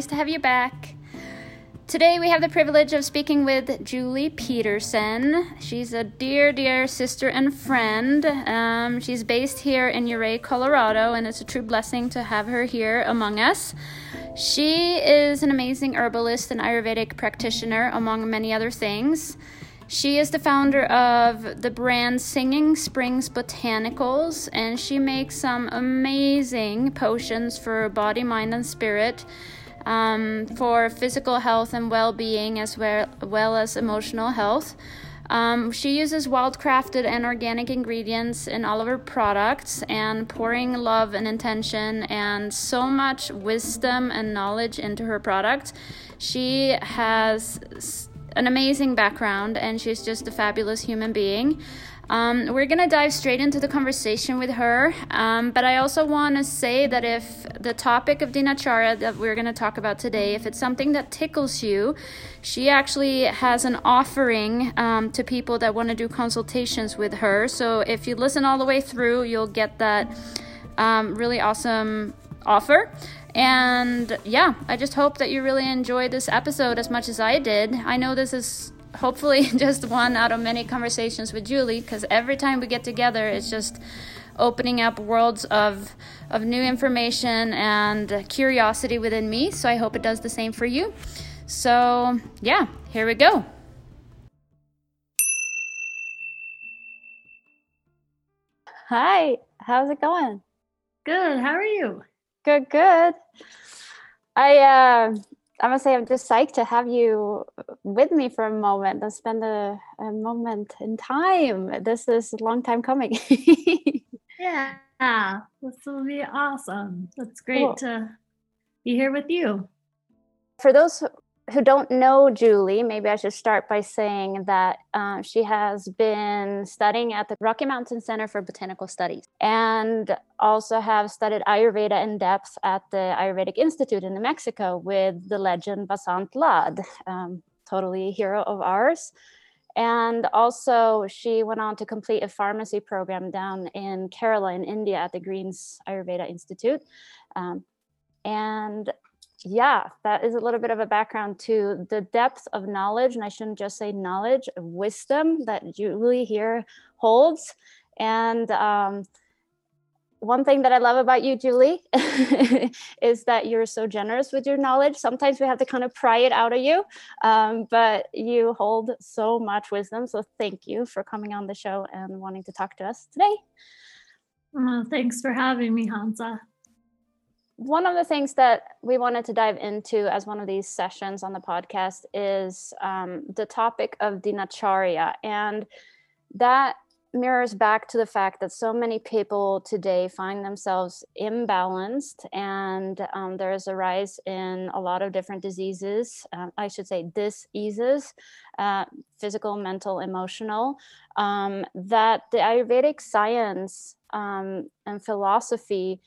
Nice to have you back. Today we have the privilege of speaking with Julie Peterson. She's a dear, dear sister and friend. Um, she's based here in Ouray, Colorado, and it's a true blessing to have her here among us. She is an amazing herbalist and Ayurvedic practitioner, among many other things. She is the founder of the brand Singing Springs Botanicals, and she makes some amazing potions for body, mind, and spirit um, for physical health and well being as well, as emotional health. Um, she uses wildcrafted and organic ingredients in all of her products and pouring love and intention and so much wisdom and knowledge into her product. She has an amazing background and she's just a fabulous human being. Um, we're gonna dive straight into the conversation with her, um, but I also want to say that if the topic of Dinacharya that we're gonna talk about today, if it's something that tickles you, she actually has an offering um, to people that want to do consultations with her. So if you listen all the way through, you'll get that um, really awesome offer. And yeah, I just hope that you really enjoyed this episode as much as I did. I know this is hopefully just one out of many conversations with Julie because every time we get together, it's just opening up worlds of of new information and curiosity within me. So I hope it does the same for you. So, yeah, here we go. Hi, how's it going? Good. How are you? Good, good. I uh I must say, I'm just psyched to have you with me for a moment and spend a, a moment in time. This is a long time coming. yeah, this will be awesome. It's great cool. to be here with you. For those who don't know Julie, maybe I should start by saying that uh, she has been studying at the Rocky Mountain Center for Botanical Studies and also have studied Ayurveda in depth at the Ayurvedic Institute in New Mexico with the legend Vasant Lad, um, totally a hero of ours. And also, she went on to complete a pharmacy program down in Kerala in India at the Greens Ayurveda Institute. Um, and yeah, that is a little bit of a background to the depth of knowledge, and I shouldn't just say knowledge, wisdom that Julie here holds. And um, one thing that I love about you, Julie, is that you're so generous with your knowledge. Sometimes we have to kind of pry it out of you, um, but you hold so much wisdom. So thank you for coming on the show and wanting to talk to us today. Well, thanks for having me, Hansa one of the things that we wanted to dive into as one of these sessions on the podcast is um, the topic of dinacharya. And that mirrors back to the fact that so many people today find themselves imbalanced and um, there is a rise in a lot of different diseases uh, i should say diseases uh, physical mental emotional um, that the ayurvedic science um, and philosophy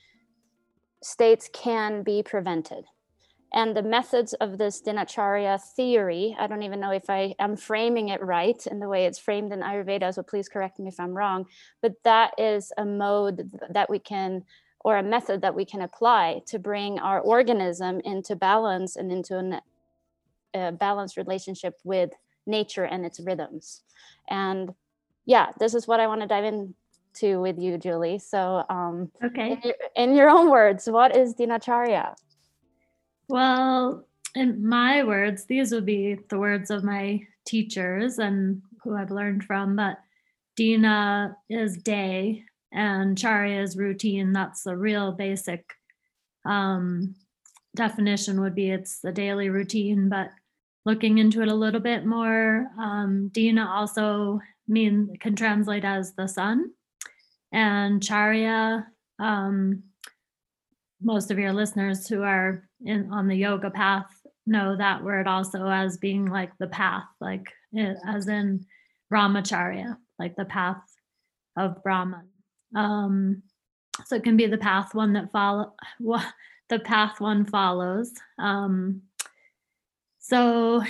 states can be prevented. And the methods of this dinacharya theory, I don't even know if I am framing it right in the way it's framed in Ayurveda, so please correct me if I'm wrong, but that is a mode that we can, or a method that we can apply to bring our organism into balance and into an, a balanced relationship with nature and its rhythms. And yeah, this is what I want to dive in to with you, Julie. So, um, okay, in your, in your own words, what is dinacharya? Well, in my words, these would be the words of my teachers and who I've learned from. But Dina is day, and Charya is routine. That's the real basic um, definition. Would be it's the daily routine, but looking into it a little bit more, um, Dina also mean can translate as the sun and charya um, most of your listeners who are in on the yoga path know that word also as being like the path like it, as in brahmacharya like the path of brahman. Um, so it can be the path one that follow the path one follows. Um, so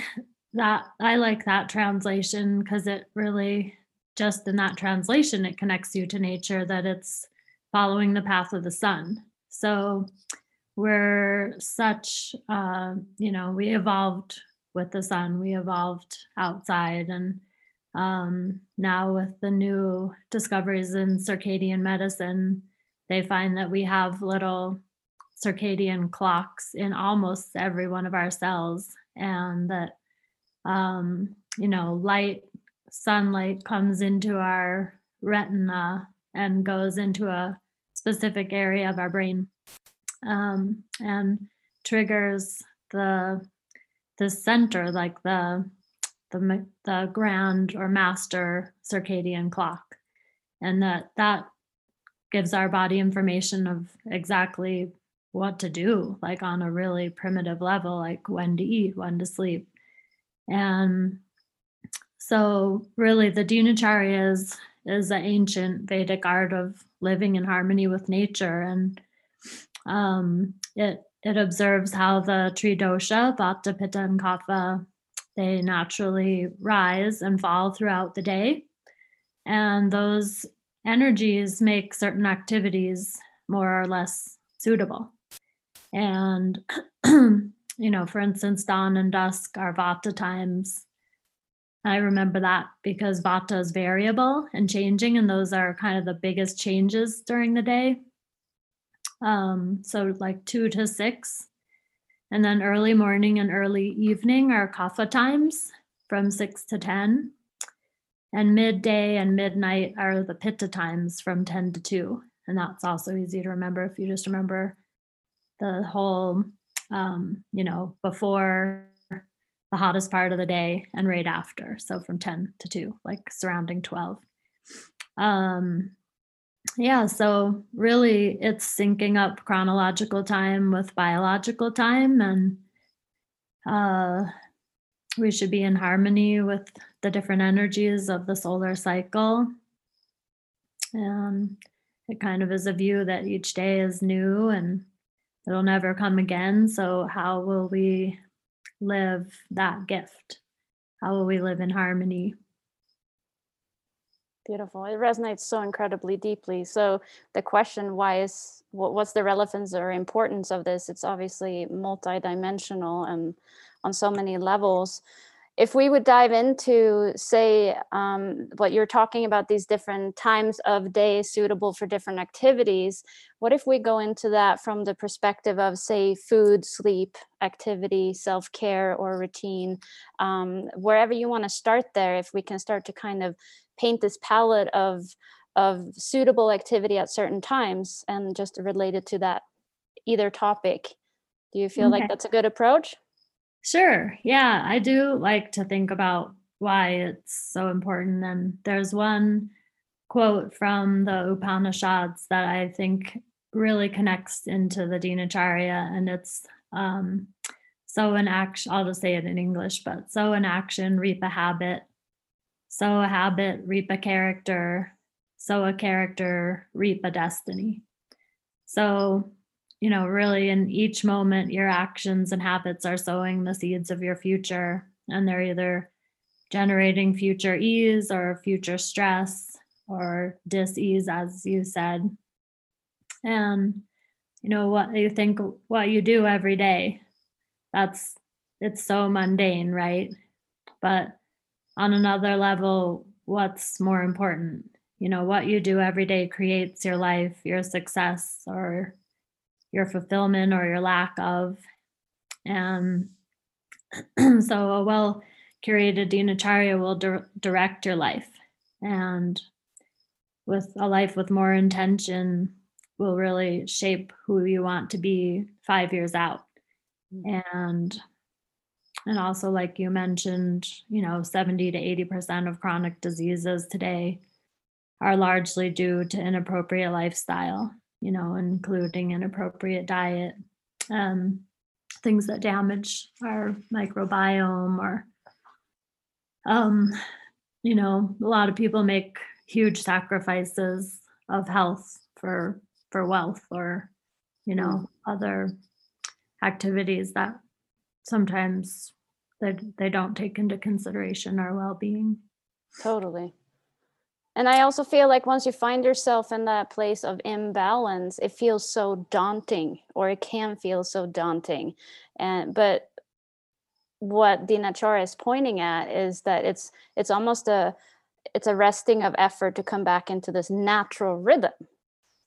that i like that translation because it really just in that translation, it connects you to nature that it's following the path of the sun. So we're such, uh, you know, we evolved with the sun, we evolved outside. And um, now, with the new discoveries in circadian medicine, they find that we have little circadian clocks in almost every one of our cells, and that, um, you know, light, sunlight comes into our retina and goes into a specific area of our brain um, and triggers the the center like the the the grand or master circadian clock. And that that gives our body information of exactly what to do like on a really primitive level like when to eat when to sleep. And so really the dinacharya is is an ancient vedic art of living in harmony with nature and um, it it observes how the tree dosha, vata, pitta, and kapha, they naturally rise and fall throughout the day, and those energies make certain activities more or less suitable. And you know, for instance, dawn and dusk are vata times. I remember that because vata is variable and changing, and those are kind of the biggest changes during the day. Um, so like two to six. And then early morning and early evening are kapha times from six to 10. And midday and midnight are the pitta times from 10 to 2. And that's also easy to remember if you just remember the whole, um, you know, before the hottest part of the day and right after. So from 10 to 2, like surrounding 12. Um, yeah, so really it's syncing up chronological time with biological time and uh we should be in harmony with the different energies of the solar cycle. And it kind of is a view that each day is new and it'll never come again. So, how will we live that gift? How will we live in harmony? Beautiful. It resonates so incredibly deeply. So the question, why is what, what's the relevance or importance of this? It's obviously multidimensional and on so many levels. If we would dive into, say, um, what you're talking about, these different times of day suitable for different activities, what if we go into that from the perspective of, say, food, sleep, activity, self care, or routine? Um, wherever you want to start there, if we can start to kind of paint this palette of of suitable activity at certain times and just related to that either topic do you feel okay. like that's a good approach sure yeah i do like to think about why it's so important and there's one quote from the upanishads that i think really connects into the dinacharya and it's um, so an action i'll just say it in english but so an action reap a habit sow a habit, reap a character, sow a character, reap a destiny. So, you know, really in each moment, your actions and habits are sowing the seeds of your future, and they're either generating future ease or future stress or dis-ease, as you said. And, you know, what you think, what you do every day, that's, it's so mundane, right? But on another level what's more important you know what you do every day creates your life your success or your fulfillment or your lack of. And so a well curated dinacharya will di- direct your life. And with a life with more intention will really shape who you want to be five years out. Mm. and and also, like you mentioned, you know, 70 to 80% of chronic diseases today are largely due to inappropriate lifestyle, you know, including inappropriate diet, um, things that damage our microbiome or, um, you know, a lot of people make huge sacrifices of health for for wealth or you know other activities that sometimes they, they don't take into consideration our well-being. Totally And I also feel like once you find yourself in that place of imbalance, it feels so daunting, or it can feel so daunting. And but what Dinacharya is pointing at is that it's it's almost a it's a resting of effort to come back into this natural rhythm,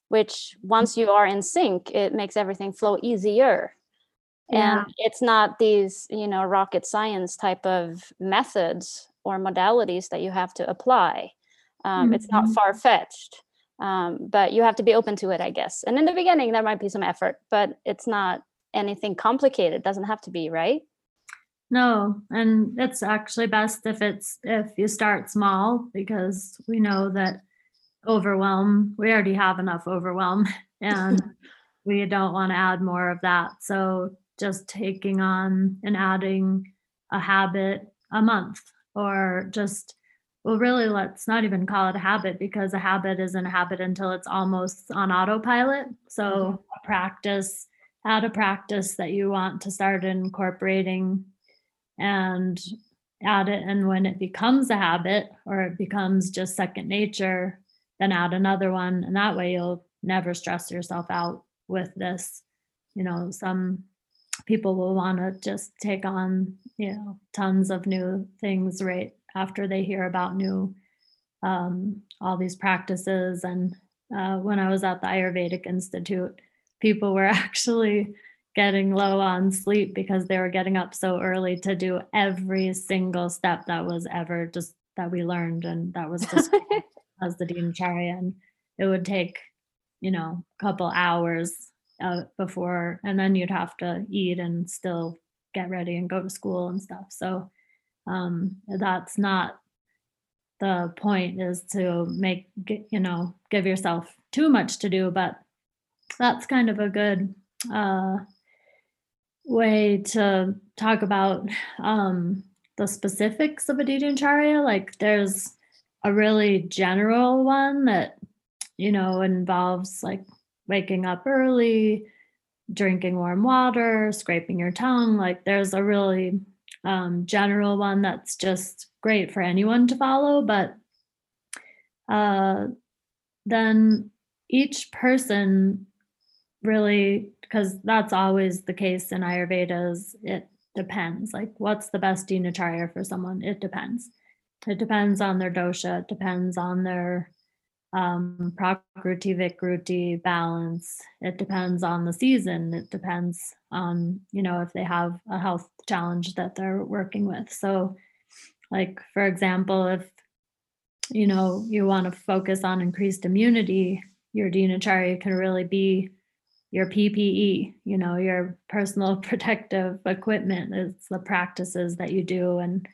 which once you are in sync, it makes everything flow easier. Yeah. And it's not these, you know, rocket science type of methods or modalities that you have to apply um, mm-hmm. It's not mm-hmm. far fetched, um, but you have to be open to it, I guess. And in the beginning, there might be some effort, but it's not anything complicated. It doesn't have to be, right? No, and it's actually best if it's if you start small because we know that overwhelm, we already have enough overwhelm and we don't want to add more of that. So just taking on and adding a habit a month or just well really let's not even call it a habit because a habit isn't a habit until it's almost on autopilot. So mm-hmm. practice add a practice that you want to start incorporating and add it and when it becomes a habit or it becomes just second nature then add another one and that way you'll never stress yourself out with this. You know some people will want to just take on you know tons of new things right after they hear about new um, all these practices. And uh, when I was at the Ayurvedic Institute, people were actually getting low on sleep because they were getting up so early to do every single step that was ever just that we learned and that was just as the dinacharya and it would take you know a couple hours uh, before and then you'd have to eat and still get ready and go to school and stuff so um, that's not the point is to make you know give yourself too much to do but that's kind of a good uh, way to talk about um, the specifics of a dinacharya like there's a really general one that you know involves like waking up early drinking warm water scraping your tongue. Like there's a really um, general one that's just great for anyone to follow, but uh, then each person really, because that's always the case in Ayurvedas, it depends. Like, what's the best dinacharya for someone? It depends. It depends on their dosha, it depends on their um, prakriti vikruti balance. It depends on the season. It depends on, you know, if they have a health challenge that they're working with. So, like, for example, if, you know, you want to focus on increased immunity, your dinacharya can really be your PPE, you know, your personal protective equipment. It's the practices that you do. And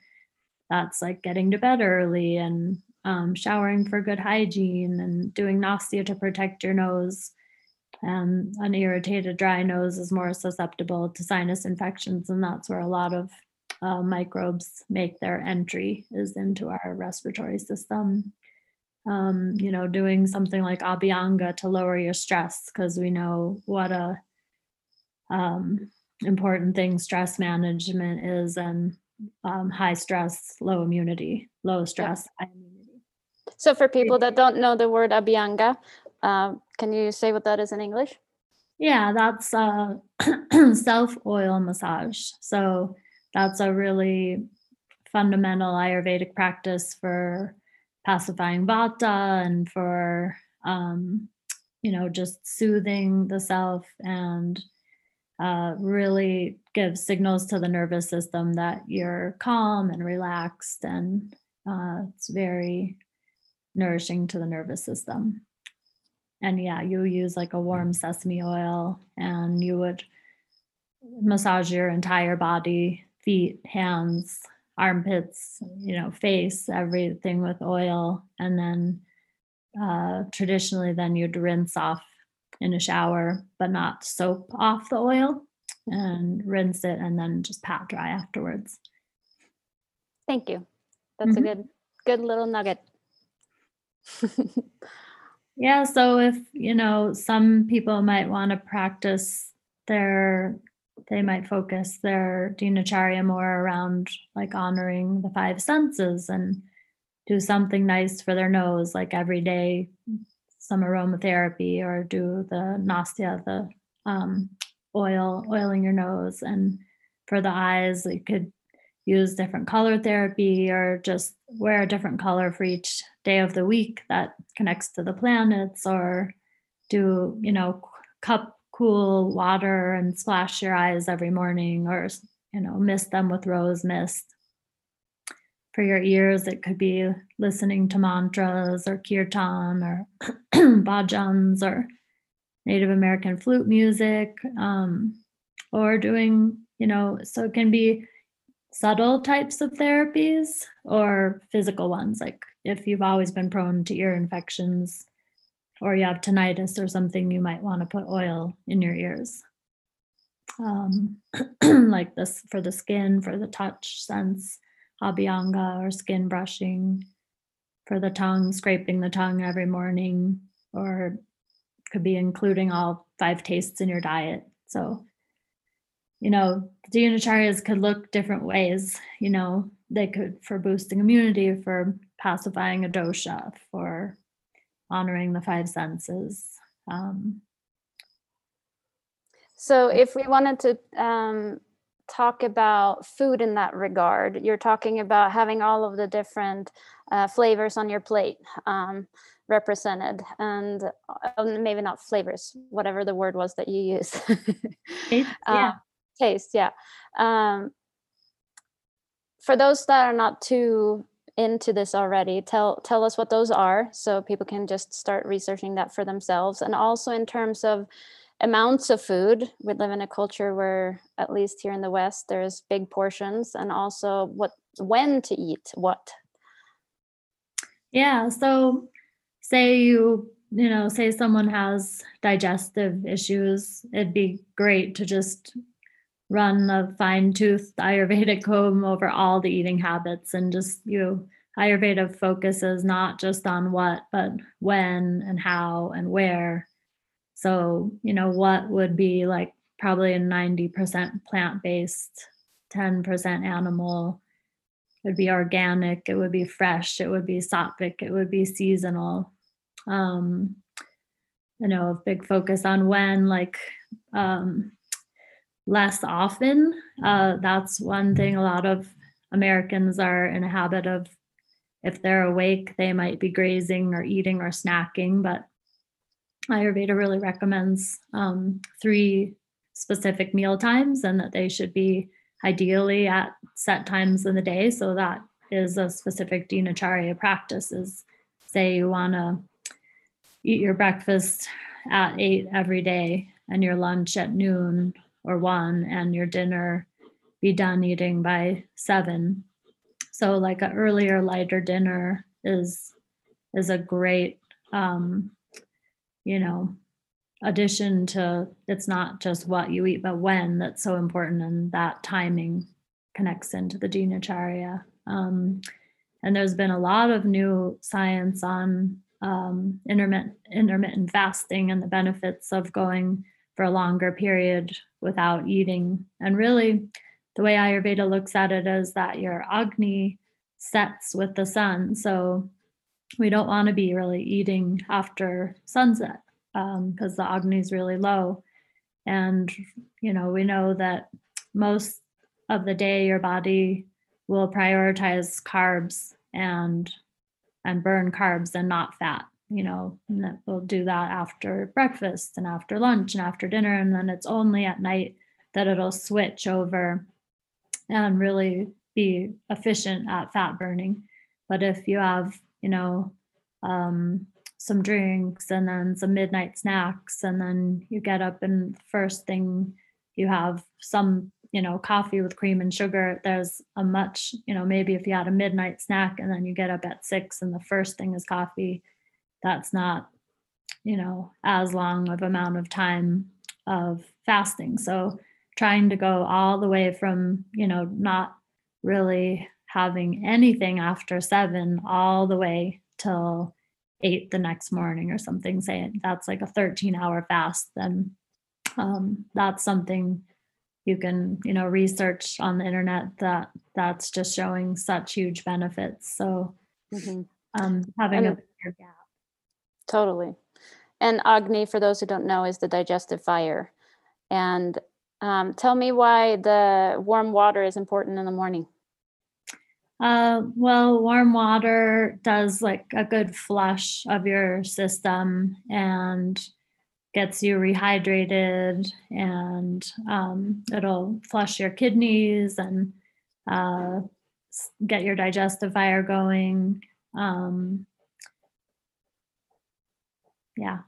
that's like getting to bed early and um, showering for good hygiene and doing nasya to protect your nose. And an irritated, dry nose is more susceptible to sinus infections, and that's where a lot of uh, microbes make their entry is into our respiratory system. Um, you know, doing something like Abhyanga to lower your stress because we know what a um, important thing stress management is, and um, high stress, low immunity, low stress, high immunity. So for people that don't know the word Abhyanga, uh, can you say what that is in English? Yeah, that's uh, self oil massage. So that's a really fundamental Ayurvedic practice for pacifying vata and for um, you know just soothing the self and uh, really give signals to the nervous system that you're calm and relaxed and uh, it's very nourishing to the nervous system. And yeah, you use like a warm sesame oil and you would massage your entire body, feet, hands, armpits, you know, face, everything with oil. And then uh, traditionally, then you'd rinse off in a shower, but not soap off the oil and rinse it and then just pat dry afterwards. Thank you. That's mm-hmm. a good, good little nugget yeah. So if, you know, some people might want to practice their, they might focus their dinacharya more around like honoring the five senses and do something nice for their nose, like every day, some aromatherapy, or do the nasya, the um, oil, oiling your nose. And for the eyes, you could use different color therapy or just wear a different color for each day of the week that connects to the planets or do you know cup cool water and splash your eyes every morning or you know mist them with rose mist. For your ears it could be listening to mantras or kirtan or bhajans or native american flute music um, or doing you know so it can be subtle types of therapies or physical ones? Like if you've always been prone to ear infections or you have tinnitus or something you might want to put oil in your ears. Um, like this for the skin for the touch sense abhyanga or skin brushing for the tongue scraping the tongue every morning or could be including all five tastes in your diet. So you know, Dinacharyas could look different ways. You know, they could for boosting immunity, for pacifying a dosha, for honoring the five senses. Um, so, if we wanted to um, talk about food in that regard, you're talking about having all of the different uh, flavors on your plate um, represented, and uh, maybe not flavors, whatever the word was that you use. yeah. Taste yeah. Um, for those that are not too into this already tell tell us what those are so people can just start researching that for themselves. And also in terms of amounts of food we live in a culture where at least here in the west there's big portions and also what when to eat what. Yeah so say you you know say someone has digestive issues it'd be great to just run a fine tooth Ayurvedic comb over all the eating habits and just you know, Ayurveda focuses not just on what, but when and how and where. So, you know, what would be like probably a 90% plant based, 10% animal. It would be organic, it would be fresh, it would be sattvic, it would be seasonal. Um, you know, a big focus on when, like um, less often. Uh, that's one thing a lot of Americans are in a habit of. If they're awake, they might be grazing or eating or snacking, but Ayurveda really recommends um, three specific meal times and that they should be ideally at set times in the day. So that is a specific dinacharya practice is say you want to eat your breakfast at eight every day and your lunch at noon or one and your dinner be done eating by seven. So like an earlier lighter dinner is is a great um you know addition to it's not just what you eat but when that's so important and that timing connects into the dinacharya. Um, and there's been a lot of new science on um, intermittent intermittent fasting and the benefits of going for a longer period without eating. And really, the way Ayurveda looks at it is that your Agni sets with the sun. So we don't want to be really eating after sunset because um, the Agni is really low. And, you know, we know that most of the day your body will prioritize carbs and and burn carbs and not fat you know, and we'll do that after breakfast and after lunch and after dinner. And then it's only at night that it'll switch over and really be efficient at fat burning. But if you have, you know, um, some drinks and then some midnight snacks, and then you get up and first thing you have some, you know, coffee with cream and sugar, there's a much, you know, maybe if you had a midnight snack and then you get up at six and the first thing is coffee, that's not you know as long of amount of time of fasting so trying to go all the way from you know not really having anything after seven all the way till eight the next morning or something saying that's like a 13 hour fast then um, that's something you can you know research on the internet that that's just showing such huge benefits so mm-hmm. um, having and, a bigger gap. Totally. And Agni, for those who don't know, is the digestive fire. And um, tell me why the warm water is important in the morning. Uh, well, warm water does like a good flush of your system and gets you rehydrated, and um, it'll flush your kidneys and uh, get your digestive fire going. Um, yeah,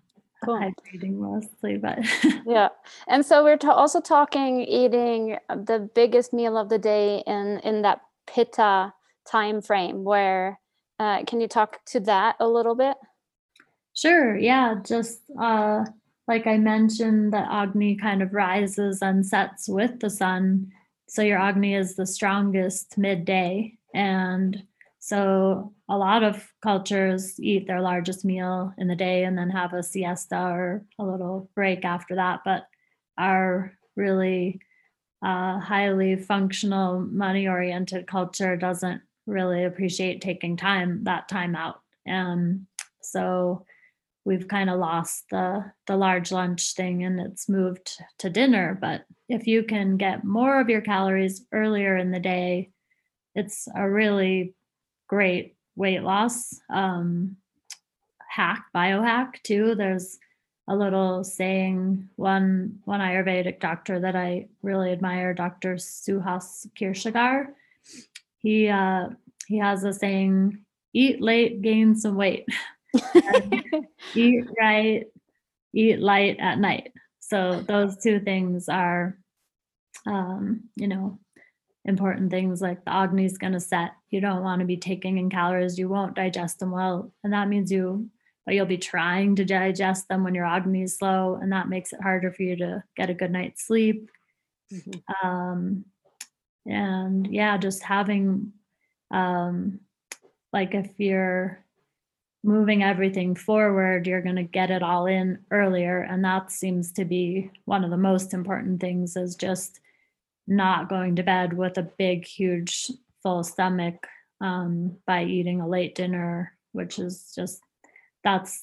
cool. hydrating mostly, but yeah. And so we're also talking eating the biggest meal of the day in in that pitta time frame. Where uh, can you talk to that a little bit? Sure. Yeah. Just uh, like I mentioned, that Agni kind of rises and sets with the sun. So your Agni is the strongest midday, and so a lot of cultures eat their largest meal in the day and then have a siesta or a little break after that. But our really uh, highly functional, money oriented culture doesn't really appreciate taking time that time out. And so we've kind of lost the the large lunch thing and it's moved to dinner but if you can get more of your calories earlier in the day it's a really great weight loss um, hack, biohack too. There's a little saying one one Ayurvedic doctor that I really admire, Dr. Suhas Kshirsagar. He uh, he has a saying: "Eat late, gain some weight. eat right, eat light at night." So those two things are, um, you know, important things like the Agni is going to set. You don't want to be taking in calories. You won't digest them well. And that means you, but you'll be trying to digest them when your Agni is slow. And that makes it harder for you to get a good night's sleep. Mm-hmm. Um, and yeah, just having, um, like if you're moving everything forward, you're going to get it all in earlier. And that seems to be one of the most important things is just not going to bed with a big, huge, full stomach um, by eating a late dinner, which is just that's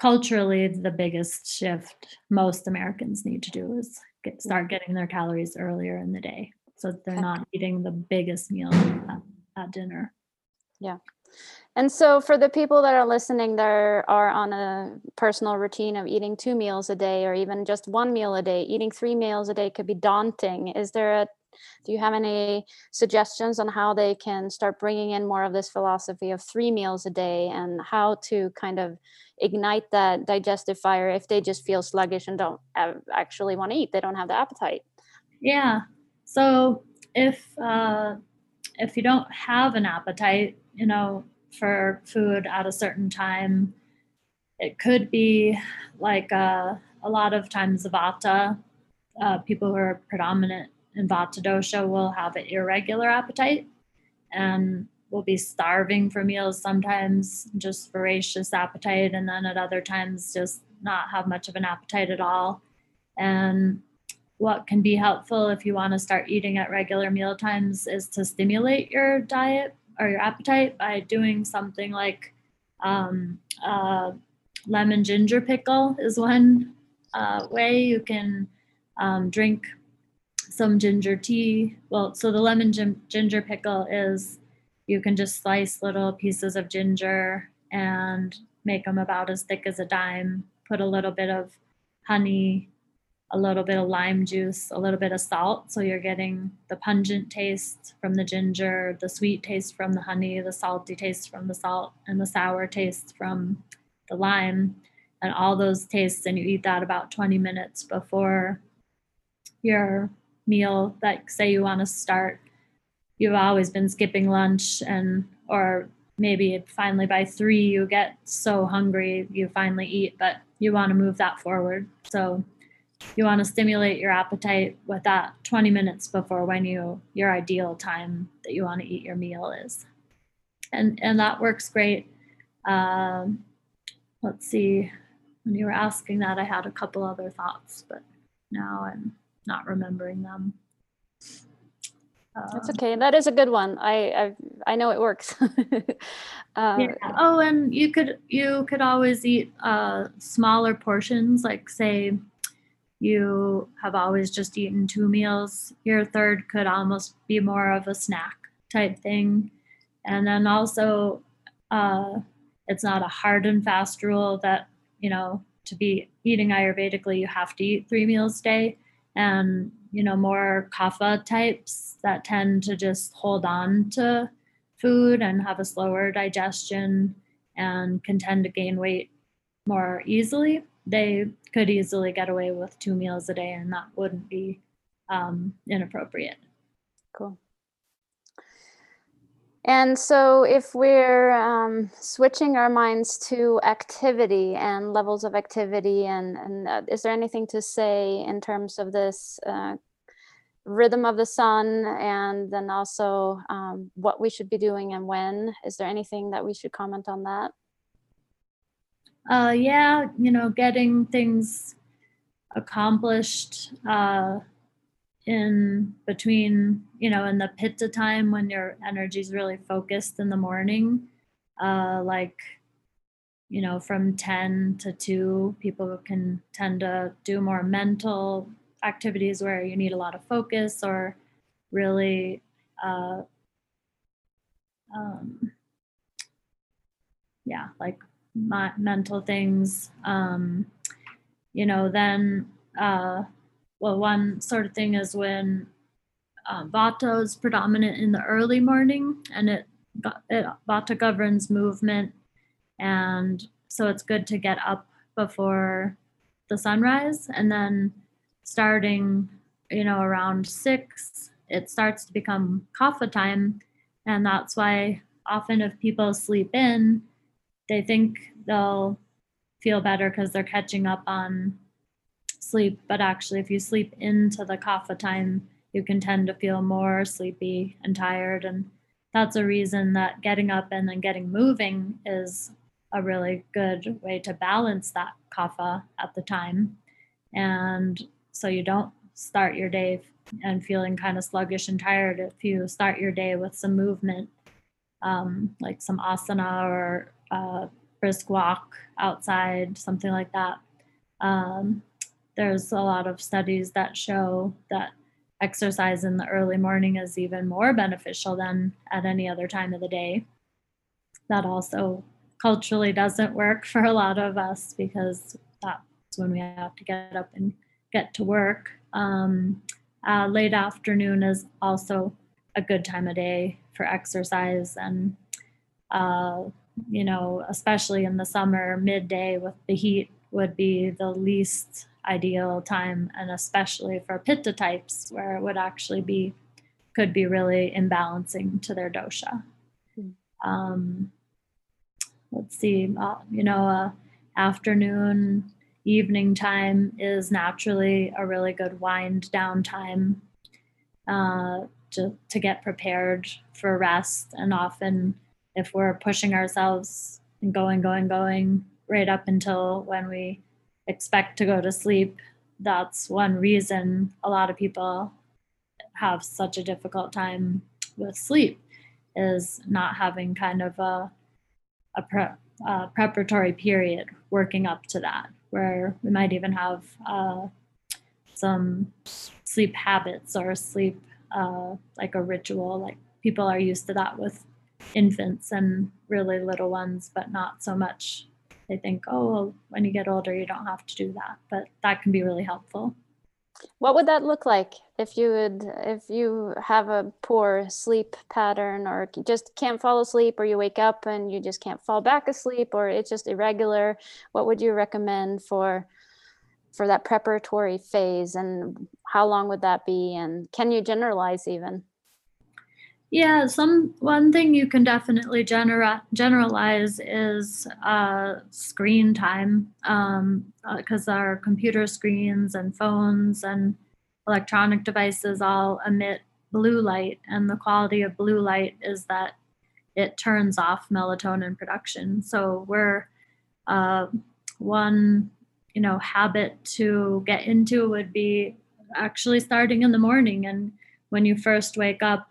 culturally the biggest shift most Americans need to do is get, start getting their calories earlier in the day so they're not eating the biggest meal at, at dinner. Yeah. And so, for the people that are listening, that are on a personal routine of eating two meals a day or even just one meal a day, eating three meals a day could be daunting. Is there a do you have any suggestions on how they can start bringing in more of this philosophy of three meals a day and how to kind of ignite that digestive fire if they just feel sluggish and don't actually want to eat? They don't have the appetite. Yeah. So if uh, if you don't have an appetite, you know, for food at a certain time. It could be like uh, a lot of times vata, uh, people who are predominant in vata dosha will have an irregular appetite and will be starving for meals sometimes, just voracious appetite, and then at other times just not have much of an appetite at all. And what can be helpful if you want to start eating at regular meal times is to stimulate your diet or your appetite by doing something like um, uh, lemon ginger pickle is one uh, way you can um, drink some ginger tea. Well, so the lemon gin- ginger pickle is you can just slice little pieces of ginger and make them about as thick as a dime. Put a little bit of honey a little bit of lime juice, a little bit of salt. So you're getting the pungent taste from the ginger, the sweet taste from the honey, the salty taste from the salt, and the sour taste from the lime. And all those tastes, and you eat that about 20 minutes before your meal. Like, say you want to start, you've always been skipping lunch, and or maybe finally by three you get so hungry you finally eat, but you want to move that forward. So you want to stimulate your appetite with that 20 minutes before when you your ideal time that you want to eat your meal is. And and that works great. Um, let's see when you were asking that i had a couple other thoughts but now i'm not remembering them. That's um, okay. That is a good one. I I've, I know it works. uh, yeah. Oh, and you could you could always eat uh, smaller portions, like say you have always just eaten two meals. Your third could almost be more of a snack type thing, and then also uh, it's not a hard and fast rule that you know to be eating ayurvedically you have to eat three meals a day. And you know more kapha types that tend to just hold on to food and have a slower digestion and can tend to gain weight more easily they could easily get away with two meals a day and that wouldn't be um, inappropriate cool and so, if we're um, switching our minds to activity and levels of activity, and, and uh, is there anything to say in terms of this uh, rhythm of the sun, and then also um, what we should be doing and when? Is there anything that we should comment on that? Uh, yeah, you know, getting things accomplished uh, in between, you know, in the pitta time when your energy is really focused in the morning, uh, like, you know, from 10 to 2, people can tend to do more mental activities where you need a lot of focus or really, uh, um, yeah, like my, mental things. Um, you know, then, uh, well, one sort of thing is when uh, Vata is predominant in the early morning, and it, it Vata governs movement, and so it's good to get up before the sunrise, and then starting, you know, around six, it starts to become kapha time, and that's why often if people sleep in, they think they'll feel better because they're catching up on sleep, but actually, if you sleep into the kapha time, you can tend to feel more sleepy and tired. And that's a reason that getting up and then getting moving is a really good way to balance that kapha at the time. And so you don't start your day and feeling kind of sluggish and tired if you start your day with some movement, um, like some asana or uh, brisk walk outside, something like that. Um, there's a lot of studies that show that exercise in the early morning is even more beneficial than at any other time of the day. That also culturally doesn't work for a lot of us because that's when we have to get up and get to work. Um, uh, late afternoon is also a good time of day for exercise and uh, you know especially in the summer midday with the heat would be the least ideal time and especially for pitta types where it would actually be could be really imbalancing to their dosha mm. um, let's see uh, you know uh, afternoon evening time is naturally a really good wind down time uh, to, to get prepared for rest and often if we're pushing ourselves and going going going right up until when we expect to go to sleep, that's one reason a lot of people have such a difficult time with sleep is not having kind of a, a, pre, a preparatory period working up to that where we might even have uh, some sleep habits or sleep uh, like a ritual like people are used to that with infants and really little ones but not so much they think, oh, well, when you get older, you don't have to do that. But that can be really helpful. What would that look like if you would if you have a poor sleep pattern or just can't fall asleep or you wake up and you just can't fall back asleep or it's just irregular? What would you recommend for for that preparatory phase and how long would that be and can you generalize even? Yeah, some one thing you can definitely genera- generalize is uh, screen time because um, uh, our computer screens and phones and electronic devices all emit blue light, and the quality of blue light is that it turns off melatonin production. So we're uh, one you know habit to get into would be actually starting in the morning and when you first wake up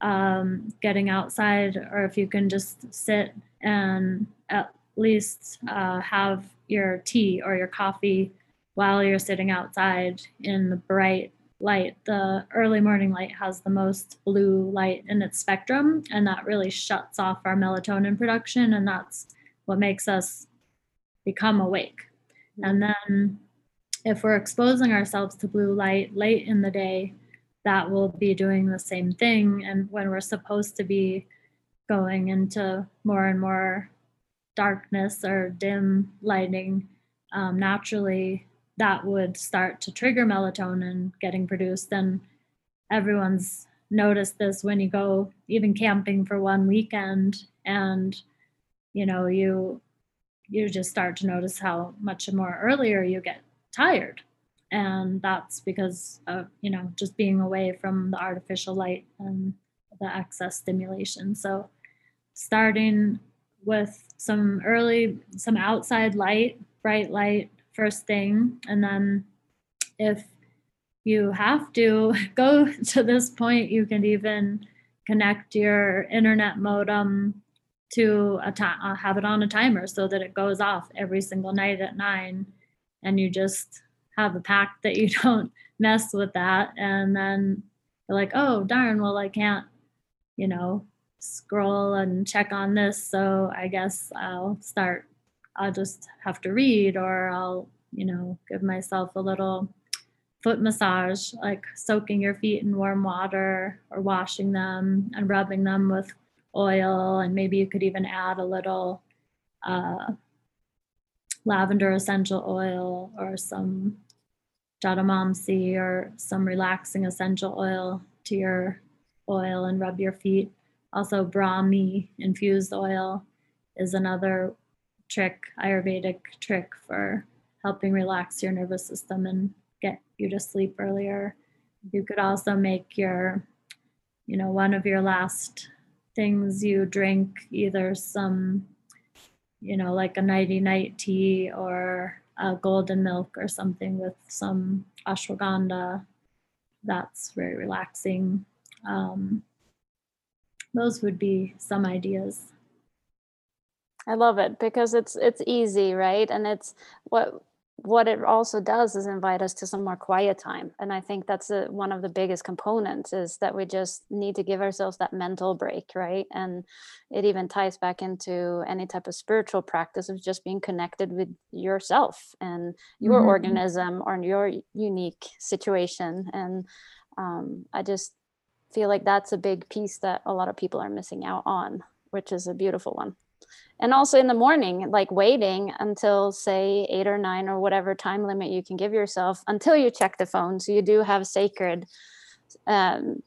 um, getting outside, or if you can just sit and at least uh, have your tea or your coffee while you're sitting outside in the bright light. The early morning light has the most blue light in its spectrum, and that really shuts off our melatonin production, and that's what makes us become awake. And then if we're exposing ourselves to blue light late in the day, that will be doing the same thing. And when we're supposed to be going into more and more darkness or dim lighting, um, naturally that would start to trigger melatonin getting produced. And everyone's noticed this when you go even camping for one weekend and you know you you just start to notice how much more earlier you get tired and that's because of you know just being away from the artificial light and the excess stimulation. So starting with some early some outside light bright light first thing. And then if you have to go to this point you can even connect your internet modem to a time uh, have it on a timer so that it goes off every single night at nine. And you just have a pact that you don't mess with that. And then you're like oh darn well i can't you know scroll and check on this. So i guess i'll start i'll just have to read or i'll you know give myself a little foot massage like soaking your feet in warm water or washing them and rubbing them with oil. And maybe you could even add a little uh, lavender essential oil or some Jatamansi or some relaxing essential oil to your oil and rub your feet. Also, Brahmi infused oil is another trick, Ayurvedic trick for helping relax your nervous system and get you to sleep earlier. You could also make your, you know, one of your last things you drink either some, you know, like a nighty night tea or uh, golden milk or something with some ashwagandha. That's very relaxing. Um, those would be some ideas. I love it because it's it's easy, right? And it's what what it also does is invite us to some more quiet time and i think that's a, one of the biggest components is that we just need to give ourselves that mental break right and it even ties back into any type of spiritual practice of just being connected with yourself and your mm-hmm. organism or your unique situation and um, i just feel like that's a big piece that a lot of people are missing out on which is a beautiful one and also in the morning like waiting until say eight or nine or whatever time limit you can give yourself until you check the phone so you do have sacred um,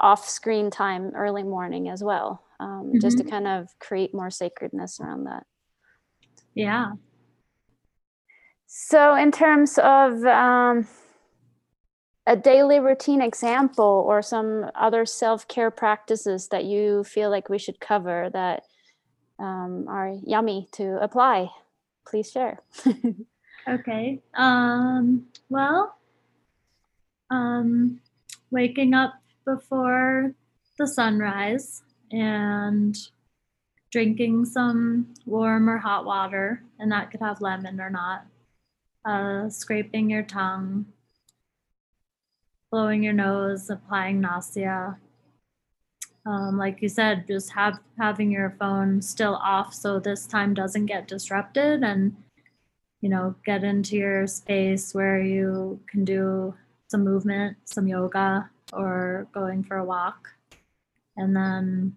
off screen time early morning as well um, mm-hmm. just to mm-hmm. kind of create more sacredness around that yeah so in terms of um, a daily routine example or some other self-care practices that you feel like we should cover that um, are yummy to apply, please share. okay. Um, well, um, waking up before the sunrise and drinking some warm or hot water, and that could have lemon or not. Uh, scraping your tongue, blowing your nose, applying nasya, um, like you said, just have having your phone still off so this time doesn't get disrupted, and you know, get into your space where you can do some movement, some yoga, or going for a walk, and then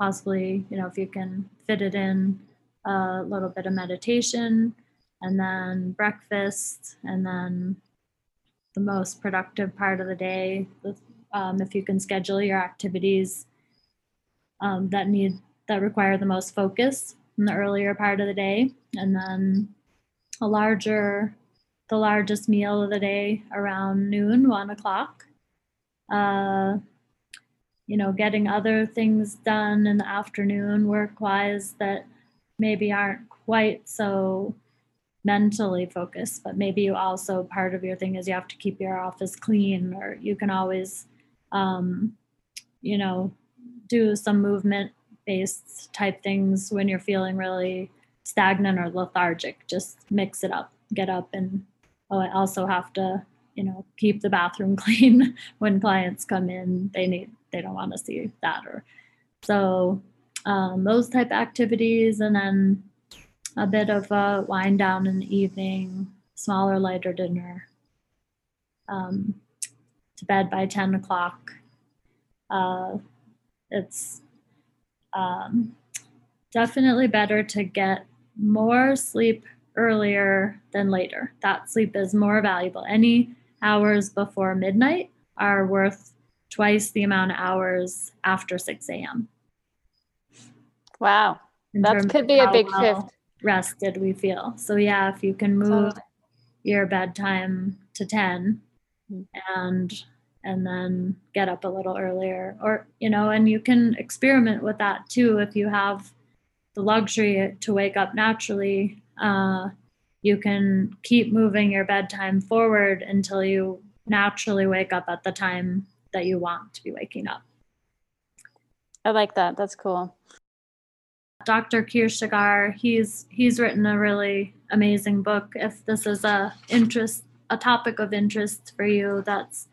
possibly, you know, if you can fit it in, a little bit of meditation, and then breakfast, and then the most productive part of the day, the um, if you can schedule your activities um, that need that require the most focus in the earlier part of the day. And then a larger the largest meal of the day around noon one o'clock. Uh, you know getting other things done in the afternoon work wise that maybe aren't quite so mentally focused but maybe you also part of your thing is you have to keep your office clean or you can always um, you know, do some movement based type things when you're feeling really stagnant or lethargic. Just mix it up, get up, and oh, I also have to, you know, keep the bathroom clean when clients come in. They need, they don't want to see that, or so um, those type activities, and then a bit of a wind down in the evening, smaller, lighter dinner. Um, to bed by 10 o'clock. Uh, it's um, definitely better to get more sleep earlier than later. That sleep is more valuable. Any hours before midnight are worth twice the amount of hours after 6 a.m. Wow. That could be a big well shift. Rested we feel. So, yeah, if you can move your bedtime to 10 mm-hmm. And and then get up a little earlier. Or you know and you can experiment with that too if you have the luxury to wake up naturally. Uh, you can keep moving your bedtime forward until you naturally wake up at the time that you want to be waking up. I like that. That's cool. Dr Kshirsagar he's he's written a really amazing book. If this is a interest a topic of interest for you that's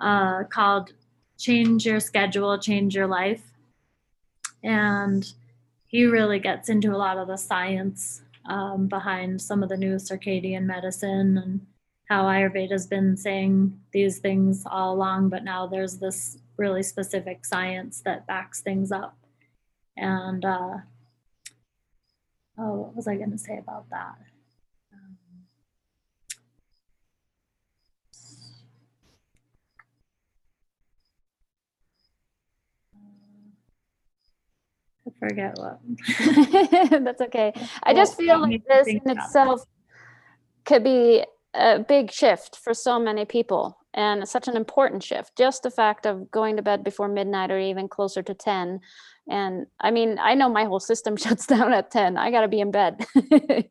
uh, called Change Your Schedule, Change Your Life. And he really gets into a lot of the science um, behind some of the new circadian medicine and how Ayurveda has been saying these things all along, but now there's this really specific science that backs things up. And uh, oh, what was I going to say about that? Forget what. That's okay. I just feel like this in itself could be a big shift for so many people and such an important shift. Just the fact of going to bed before midnight or even closer to 10. And I mean, I know my whole system shuts down at 10. I got to be in bed.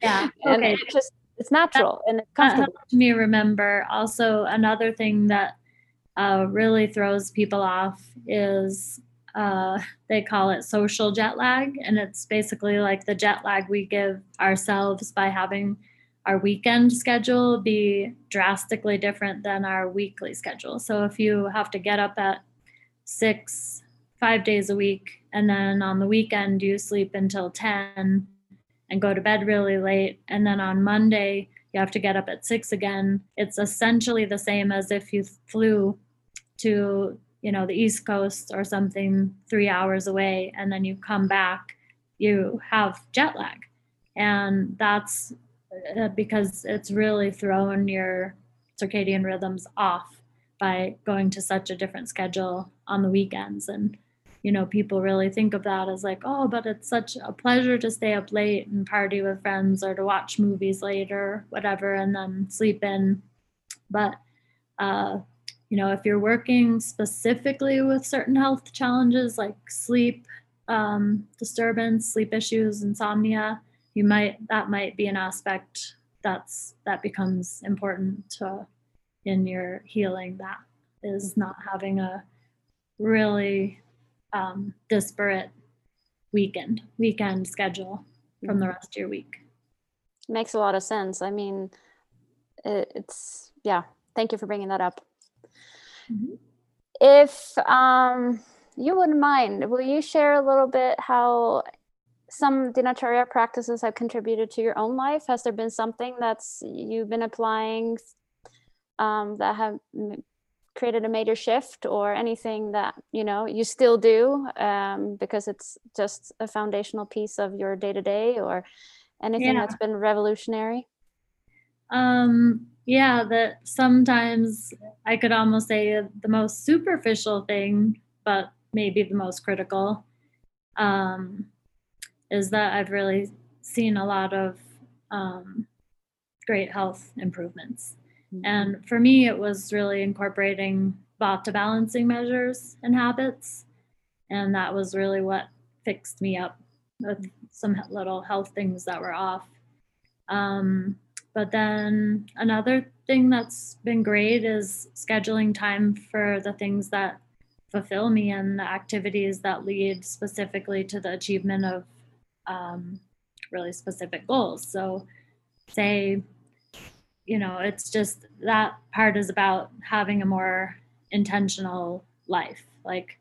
Yeah. and okay. it's just, it's natural that, and it's comfortable. That me remember also another thing that uh, really throws people off is uh, they call it social jet lag. And it's basically like the jet lag we give ourselves by having our weekend schedule be drastically different than our weekly schedule. So if you have to get up at six, five days a week, and then on the weekend you sleep until 10 and go to bed really late, and then on Monday you have to get up at six again, it's essentially the same as if you flew to you know the east coast or something three hours away and then you come back you have jet lag. And that's uh, because it's really thrown your circadian rhythms off by going to such a different schedule on the weekends. And you know people really think of that as like oh but it's such a pleasure to stay up late and party with friends or to watch movies later whatever and then sleep in. But uh, you know, if you're working specifically with certain health challenges like sleep um, disturbance, sleep issues, insomnia, you might that might be an aspect that's that becomes important to, in your healing. That is not having a really um, disparate weekend weekend schedule from the mm-hmm. rest of your week. Makes a lot of sense. I mean, it's yeah. Thank you for bringing that up. Mm-hmm. If um, you wouldn't mind, will you share a little bit how some dinacharya practices have contributed to your own life? Has there been something that's you've been applying um, that have created a major shift or anything that you know you still do um, because it's just a foundational piece of your day to day or anything yeah. that's been revolutionary? Um, yeah, that sometimes I could almost say the most superficial thing, but maybe the most critical, um, is that I've really seen a lot of um, great health improvements. Mm-hmm. And for me, it was really incorporating Vata balancing measures and habits. And that was really what fixed me up with some little health things that were off. Um, but then another thing that's been great is scheduling time for the things that fulfill me and the activities that lead specifically to the achievement of um, really specific goals. So, say, you know, it's just that part is about having a more intentional life. Like,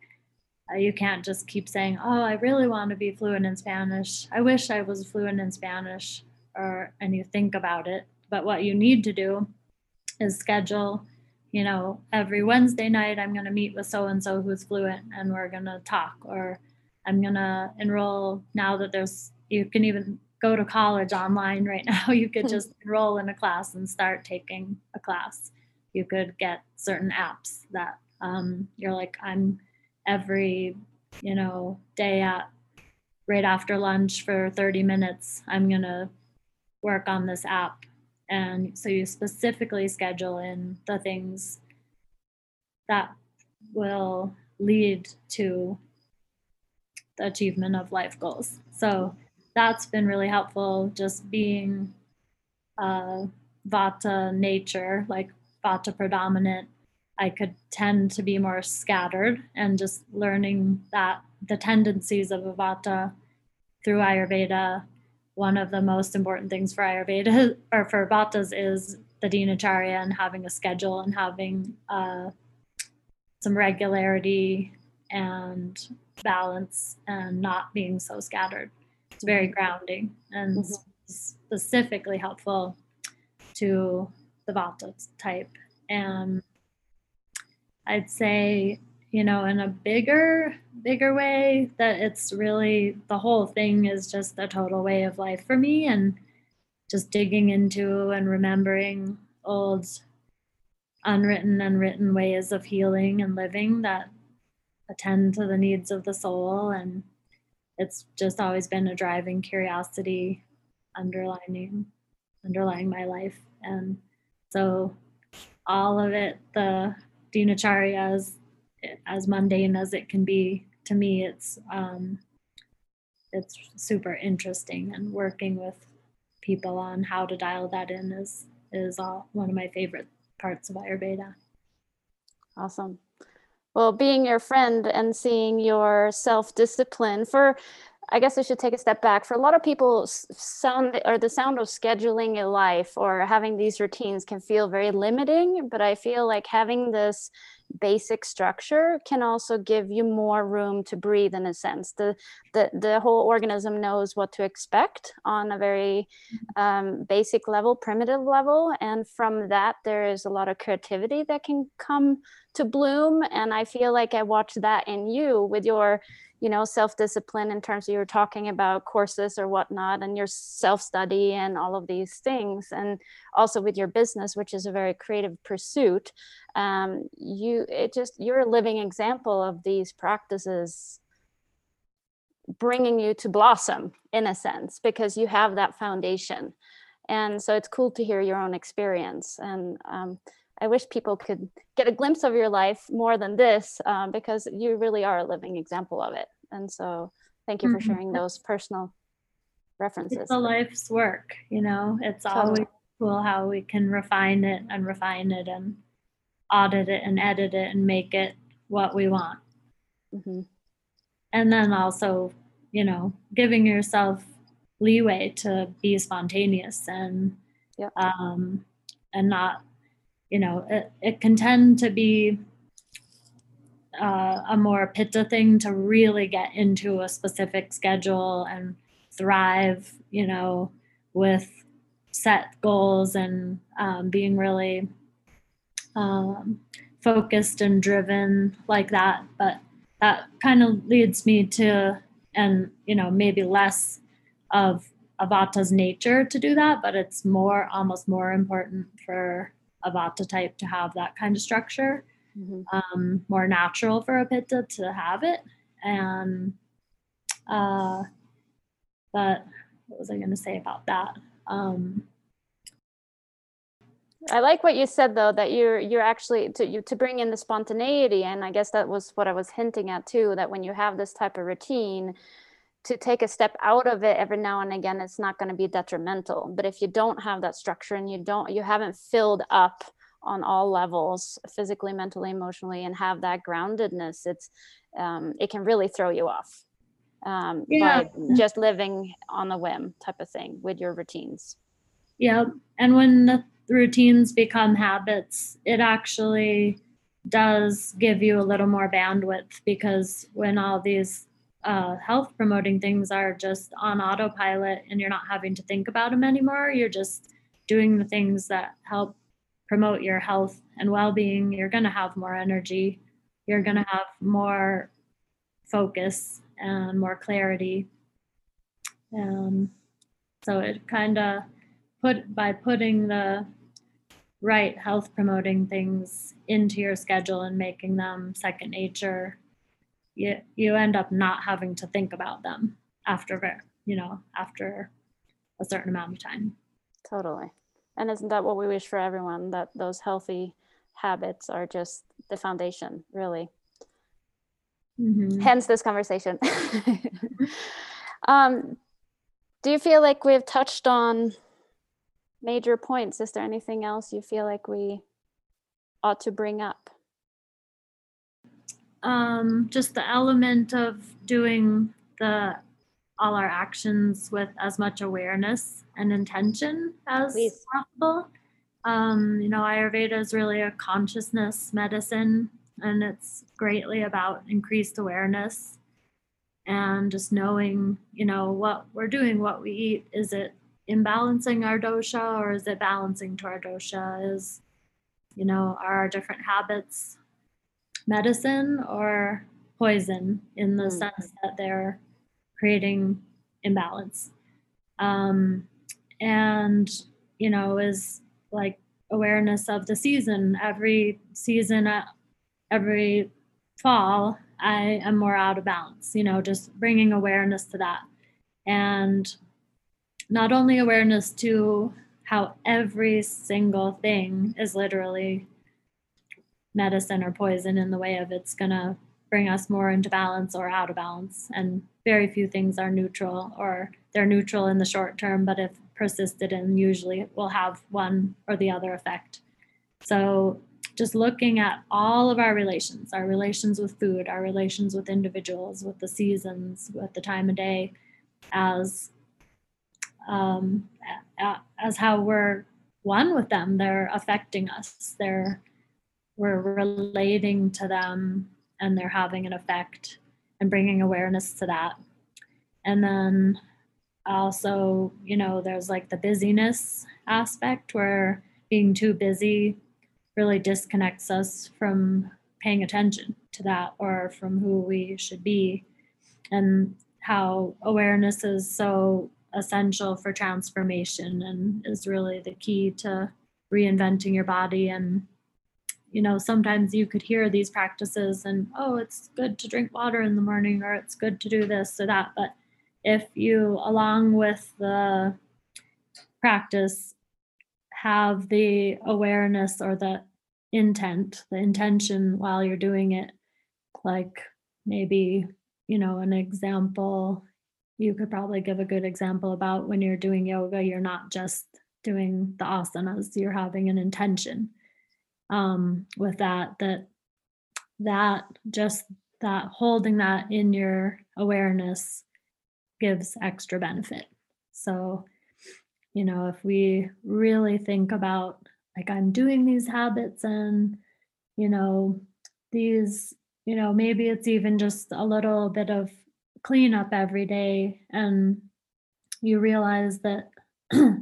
uh, you can't just keep saying, "Oh, I really want to be fluent in Spanish. I wish I was fluent in Spanish," or and you think about it. But what you need to do is schedule you know, every Wednesday night I'm going to meet with so and so who's fluent and we're going to talk or I'm going to enroll now that there's you can even go to college online right now. You could just enroll in a class and start taking a class. You could get certain apps that um, you're like, I'm every, you know, day at right after lunch for 30 minutes, I'm going to work on this app and so you specifically schedule in the things that will lead to the achievement of life goals. So that's been really helpful, just being uh, Vata nature, like Vata predominant. I could tend to be more scattered and just learning that the tendencies of a Vata through Ayurveda one of the most important things for Ayurveda or for Vatas is the Dinacharya and having a schedule and having uh, some regularity and balance and not being so scattered. It's very mm-hmm. grounding and mm-hmm. specifically helpful to the Vata type. And I'd say you know, in a bigger, bigger way, that it's really the whole thing is just a total way of life for me and just digging into and remembering old unwritten and written ways of healing and living that attend to the needs of the soul. And it's just always been a driving curiosity underlining underlying my life. And so all of it the dinacharyas as mundane as it can be to me it's um, it's super interesting and working with people on how to dial that in is is all, one of my favorite parts of ayurveda awesome well being your friend and seeing your self-discipline for I guess I should take a step back. For a lot of people, sound or the sound of scheduling a life or having these routines can feel very limiting. But I feel like having this basic structure can also give you more room to breathe in a sense the the, the whole organism knows what to expect on a very mm-hmm. um, basic level primitive level and from that there is a lot of creativity that can come to bloom and i feel like i watched that in you with your you know self-discipline in terms of you were talking about courses or whatnot and your self-study and all of these things. And also with your business which is a very creative pursuit um, you it just you're a living example of these practices bringing you to blossom in a sense because you have that foundation. And so it's cool to hear your own experience. And um, I wish people could get a glimpse of your life more than this um, because you really are a living example of it. And so thank you for mm-hmm. sharing those personal references. It's a life's work, you know, it's totally. always cool how we can refine it and refine it and audit it and edit it and make it what we want. Mm-hmm. And then also, you know, giving yourself leeway to be spontaneous and yep. um, and not, you know, it, it can tend to be uh, a more pitta thing to really get into a specific schedule and thrive, you know, with set goals and um, being really um, focused and driven like that. But that kind of leads me to, and you know, maybe less of a Vata's nature to do that, but it's more, almost more important for a Vata type to have that kind of structure mm-hmm. um, more natural for a pitta to have it. And uh, but what was I going to say about that? Um, I like what you said though that you're you're actually to you to bring in the spontaneity and I guess that was what I was hinting at too that when you have this type of routine to take a step out of it every now and again it's not going to be detrimental. But if you don't have that structure and you don't you haven't filled up on all levels physically mentally emotionally and have that groundedness it's um, it can really throw you off. Um, yeah. by just living on a whim type of thing with your routines. Yeah and when the routines become habits it actually does give you a little more bandwidth because when all these uh, health promoting things are just on autopilot and you're not having to think about them anymore. You're just doing the things that help promote your health and well-being. You're going to have more energy. You're going to have more focus and more clarity. And so it kind of put by putting the right health promoting things into your schedule and making them second nature you you end up not having to think about them after you know after a certain amount of time. Totally. And isn't that what we wish for everyone that those healthy habits are just the foundation really? Mm-hmm. hence this conversation. Um, do you feel like we've touched on major points? Is there anything else you feel like we ought to bring up um, just the element of doing the all our actions with as much awareness and intention as Please. possible. Um, you know, Ayurveda is really a consciousness medicine, and it's greatly about increased awareness and just knowing, you know, what we're doing, what we eat. Is it imbalancing our dosha or is it balancing to our dosha? Is, you know, are our different habits medicine or poison in the mm. sense that they're creating imbalance. Um, and, you know, is like awareness of the season. Every season, uh, every fall, I am more out of balance, you know, just bringing awareness to that. And not only awareness to how every single thing is literally medicine or poison in the way of it's going to bring us more into balance or out of balance. And very few things are neutral or they're neutral in the short term, but if persisted in, usually will have one or the other effect. So just looking at all of our relations, our relations with food, our relations with individuals, with the seasons, with the time of day, as um, as how we're one with them. They're affecting us. They're we're relating to them and they're having an effect and bringing awareness to that. And then also, you know, there's like the busyness aspect where being too busy really disconnects us from paying attention to that or from who we should be and how awareness is so essential for transformation and is really the key to reinventing your body and you know, sometimes you could hear these practices and, oh, it's good to drink water in the morning or it's good to do this or that. But if you, along with the practice, have the awareness or the intent, the intention while you're doing it, like maybe, you know, an example, you could probably give a good example about when you're doing yoga, you're not just doing the asanas, you're having an intention um, with that that that just that holding that in your awareness gives extra benefit. So you know if we really think about like i'm doing these habits and you know these you know maybe it's even just a little bit of cleanup every day and you realize that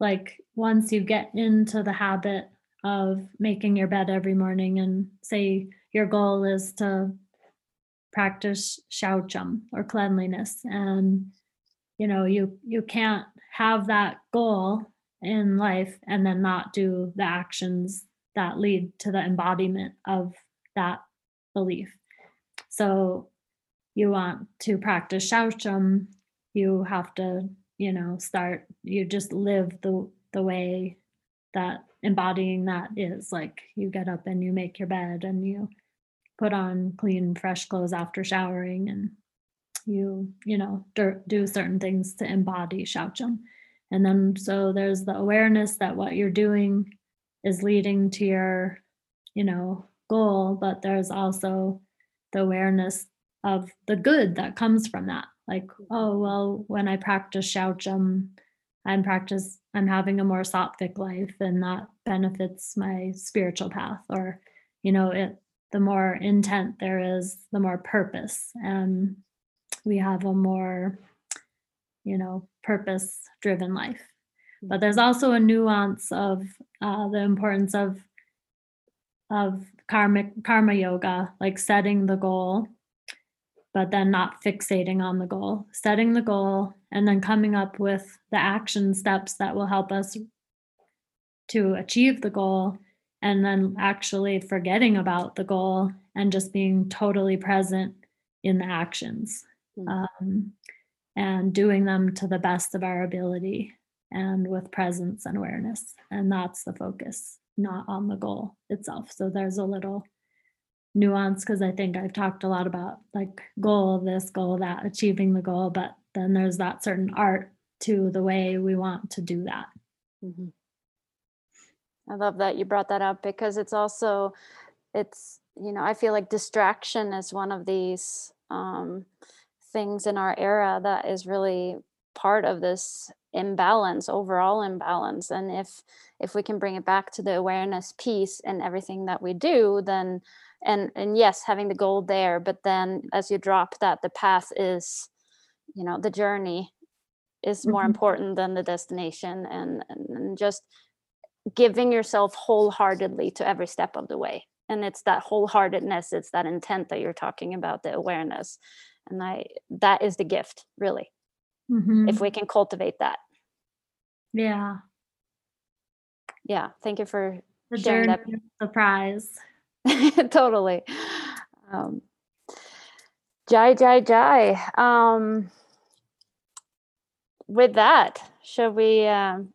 like once you get into the habit of making your bed every morning and say your goal is to practice shaucham or cleanliness. And you know you you can't have that goal in life and then not do the actions that lead to the embodiment of that belief. So you want to practice shaucham you have to you know start you just live the the way that embodying that is like you get up and you make your bed and you put on clean fresh clothes after showering and you you know do certain things to embody shaucham and then so there's the awareness that what you're doing is leading to your, you know, goal, but there's also the awareness of the good that comes from that. Like, oh, well, when I practice shaucham, I'm practice I'm having a more sattvic life and that benefits my spiritual path. Or, you know, it the more intent there is, the more purpose. And we have a more, you know, purpose driven life. But there's also a nuance of uh, the importance of of karmic karma yoga, like setting the goal, but then not fixating on the goal, setting the goal, and then coming up with the action steps that will help us to achieve the goal, and then actually forgetting about the goal and just being totally present in the actions mm-hmm. um, and doing them to the best of our ability and with presence and awareness. And that's the focus, not on the goal itself. So there's a little nuance because I think I've talked a lot about like goal, this, goal, that, achieving the goal, but then there's that certain art to the way we want to do that. Mm-hmm. I love that you brought that up because it's also, it's, you know, I feel like distraction is one of these um, things in our era that is really part of this imbalance overall imbalance and if if we can bring it back to the awareness piece and everything that we do then and and yes having the goal there but then as you drop that the path is you know the journey is more mm-hmm. important than the destination and, and just giving yourself wholeheartedly to every step of the way. And it's that wholeheartedness it's that intent that you're talking about the awareness. And i that is the gift really mm-hmm. if we can cultivate that. Yeah. Yeah thank you for the sharing that. surprise totally. Um jai jai jai. Um with that should we um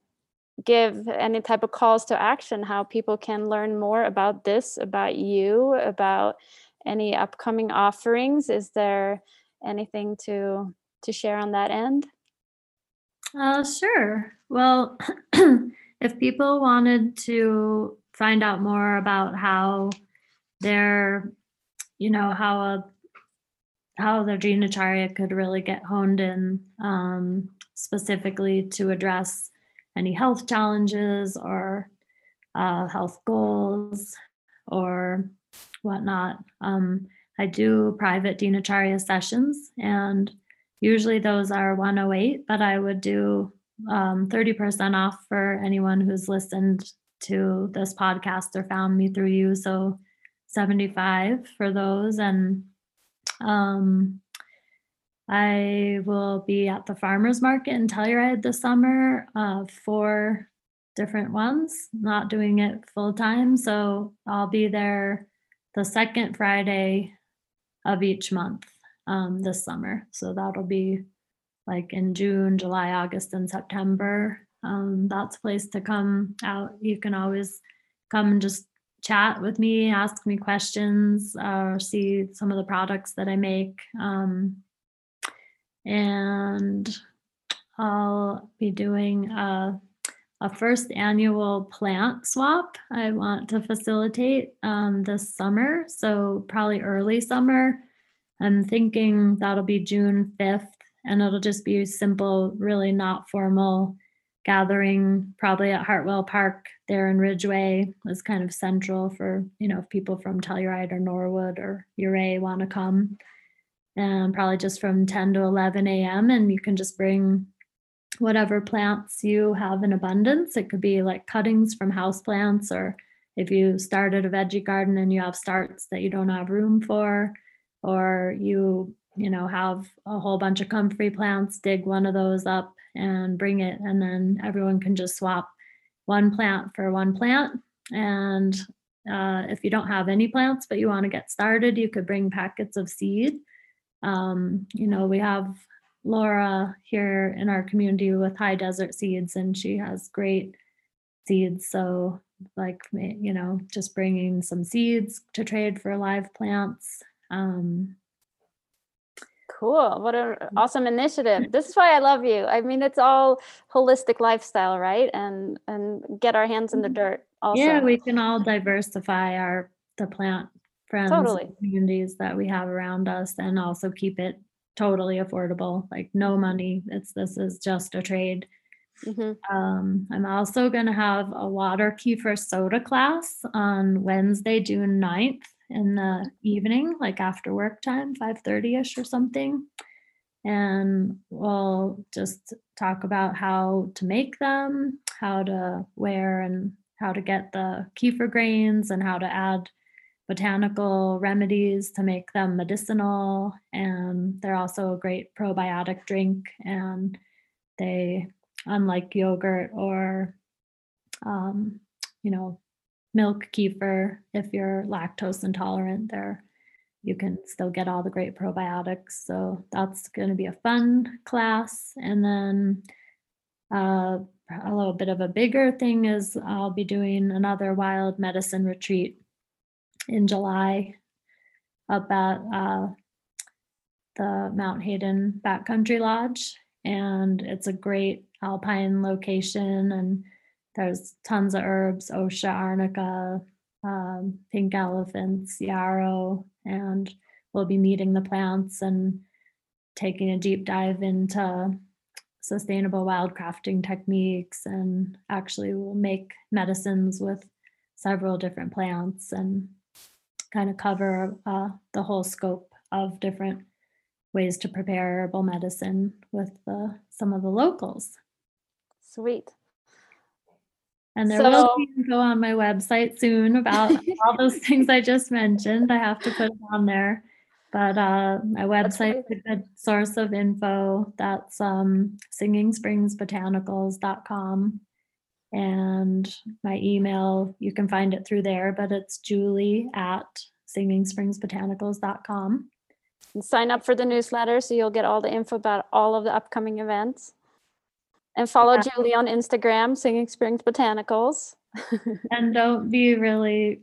give any type of calls to action how people can learn more about this about you about any upcoming offerings? Is there anything to to share on that end? Uh sure. Well if people wanted to find out more about how their you know how a how their dinacharya could really get honed in um, specifically to address any health challenges or uh, health goals or whatnot. Um, I do private dinacharya sessions, and usually those are 108, but I would do um, 30% off for anyone who's listened to this podcast or found me through you. So 75 for those. And um, I will be at the farmers market in Telluride this summer, uh, four different ones, not doing it full time. So I'll be there the second Friday of each month um, this summer. So that'll be like in June, July, August, and September. Um, that's a place to come out. You can always come and just chat with me, ask me questions, or see some of the products that I make. Um, and I'll be doing a, a, first annual plant swap I want to facilitate um, this summer. So, probably early summer. I'm thinking that'll be June 5th, and it'll just be simple, really not formal gathering, probably at Hartwell Park there in Ridgway is kind of central for, you know, if people from Telluride or Norwood or Ouray want to come and probably just from 10 to 11 a.m. And you can just bring whatever plants you have in abundance. It could be like cuttings from house plants, or if you started a veggie garden and you have starts that you don't have room for, or you you know have a whole bunch of comfrey plants, dig one of those up and bring it, and then everyone can just swap one plant for one plant. And uh, if you don't have any plants but you want to get started, you could bring packets of seed um, you know, we have Laura here in our community with High Desert Seeds, and she has great seeds. So, like, you know, just bringing some seeds to trade for live plants. Um, cool. What an mm. awesome initiative. This is why I love you. I mean, it's all holistic lifestyle, right? And and get our hands in the mm-hmm. dirt Also. Yeah, we can all diversify our the plant friends Totally. communities that we have around us and also keep it totally affordable. Like no money. It's this is just a trade. Mhm. Um, I'm also going to have a water kefir soda class on Wednesday, June 9th in the evening, like after work time, 5:30ish or something. And we'll just talk about how to make them, how to wear and how to get the kefir grains and how to add botanical remedies to make them medicinal. And they're also a great probiotic drink and they unlike yogurt or um, you know milk kefir if you're lactose intolerant there you can still get all the great probiotics. So that's going to be a fun class. And then uh, a little bit of a bigger thing is i'll be doing another wild medicine retreat in july up at uh, the mount hayden backcountry lodge. And it's a great alpine location and there's tons of herbs osha arnica um, pink elephants yarrow and we'll be meeting the plants and taking a deep dive into sustainable wildcrafting techniques and actually we'll make medicines with several different plants and kind of cover uh, the whole scope of different ways to prepare herbal medicine with the, some of the locals. Sweet. And there will So- be info on my website soon about all those things I just mentioned. I have to put it on there. But uh, my website is a good source of info. That's um, singingspringsbotanicals.com. And my email, you can find it through there, but it's julie at singingspringsbotanicals.com. And sign up for the newsletter so you'll get all the info about all of the upcoming events. And follow Yeah. Julie on Instagram, Singing Springs Botanicals. and don't be really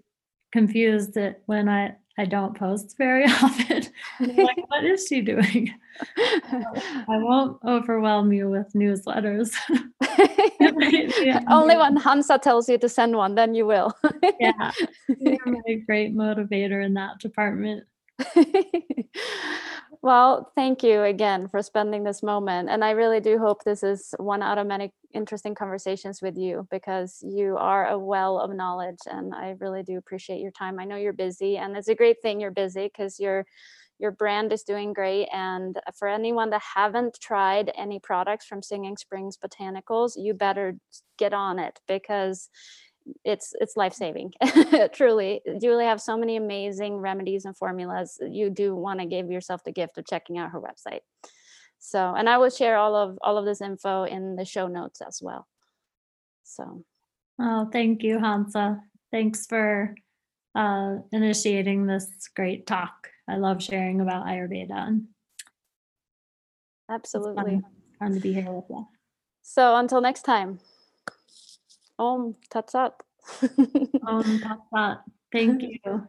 confused that when I I don't post very often. Like, what is she doing? I won't overwhelm you with newsletters. Yeah. Only when Hansa tells you to send one, then you will. yeah, you're a great motivator in that department. well, thank you again for spending this moment. And I really do hope this is one out of many interesting conversations with you because you are a well of knowledge and I really do appreciate your time. I know you're busy and it's a great thing you're busy because your your brand is doing great and for anyone that haven't tried any products from Singing Springs Botanicals, you better get on it because it's it's life saving truly julie have so many amazing remedies and formulas you do want to give yourself the gift of checking out her website so and i will share all of all of this info in the show notes as well so Oh, thank you, Hansa. Thanks for uh, initiating this great talk. I love sharing about Ayurveda. and absolutely fun, fun to be here with you. so until next time om tat sat Um, Tat Sat. Thank you.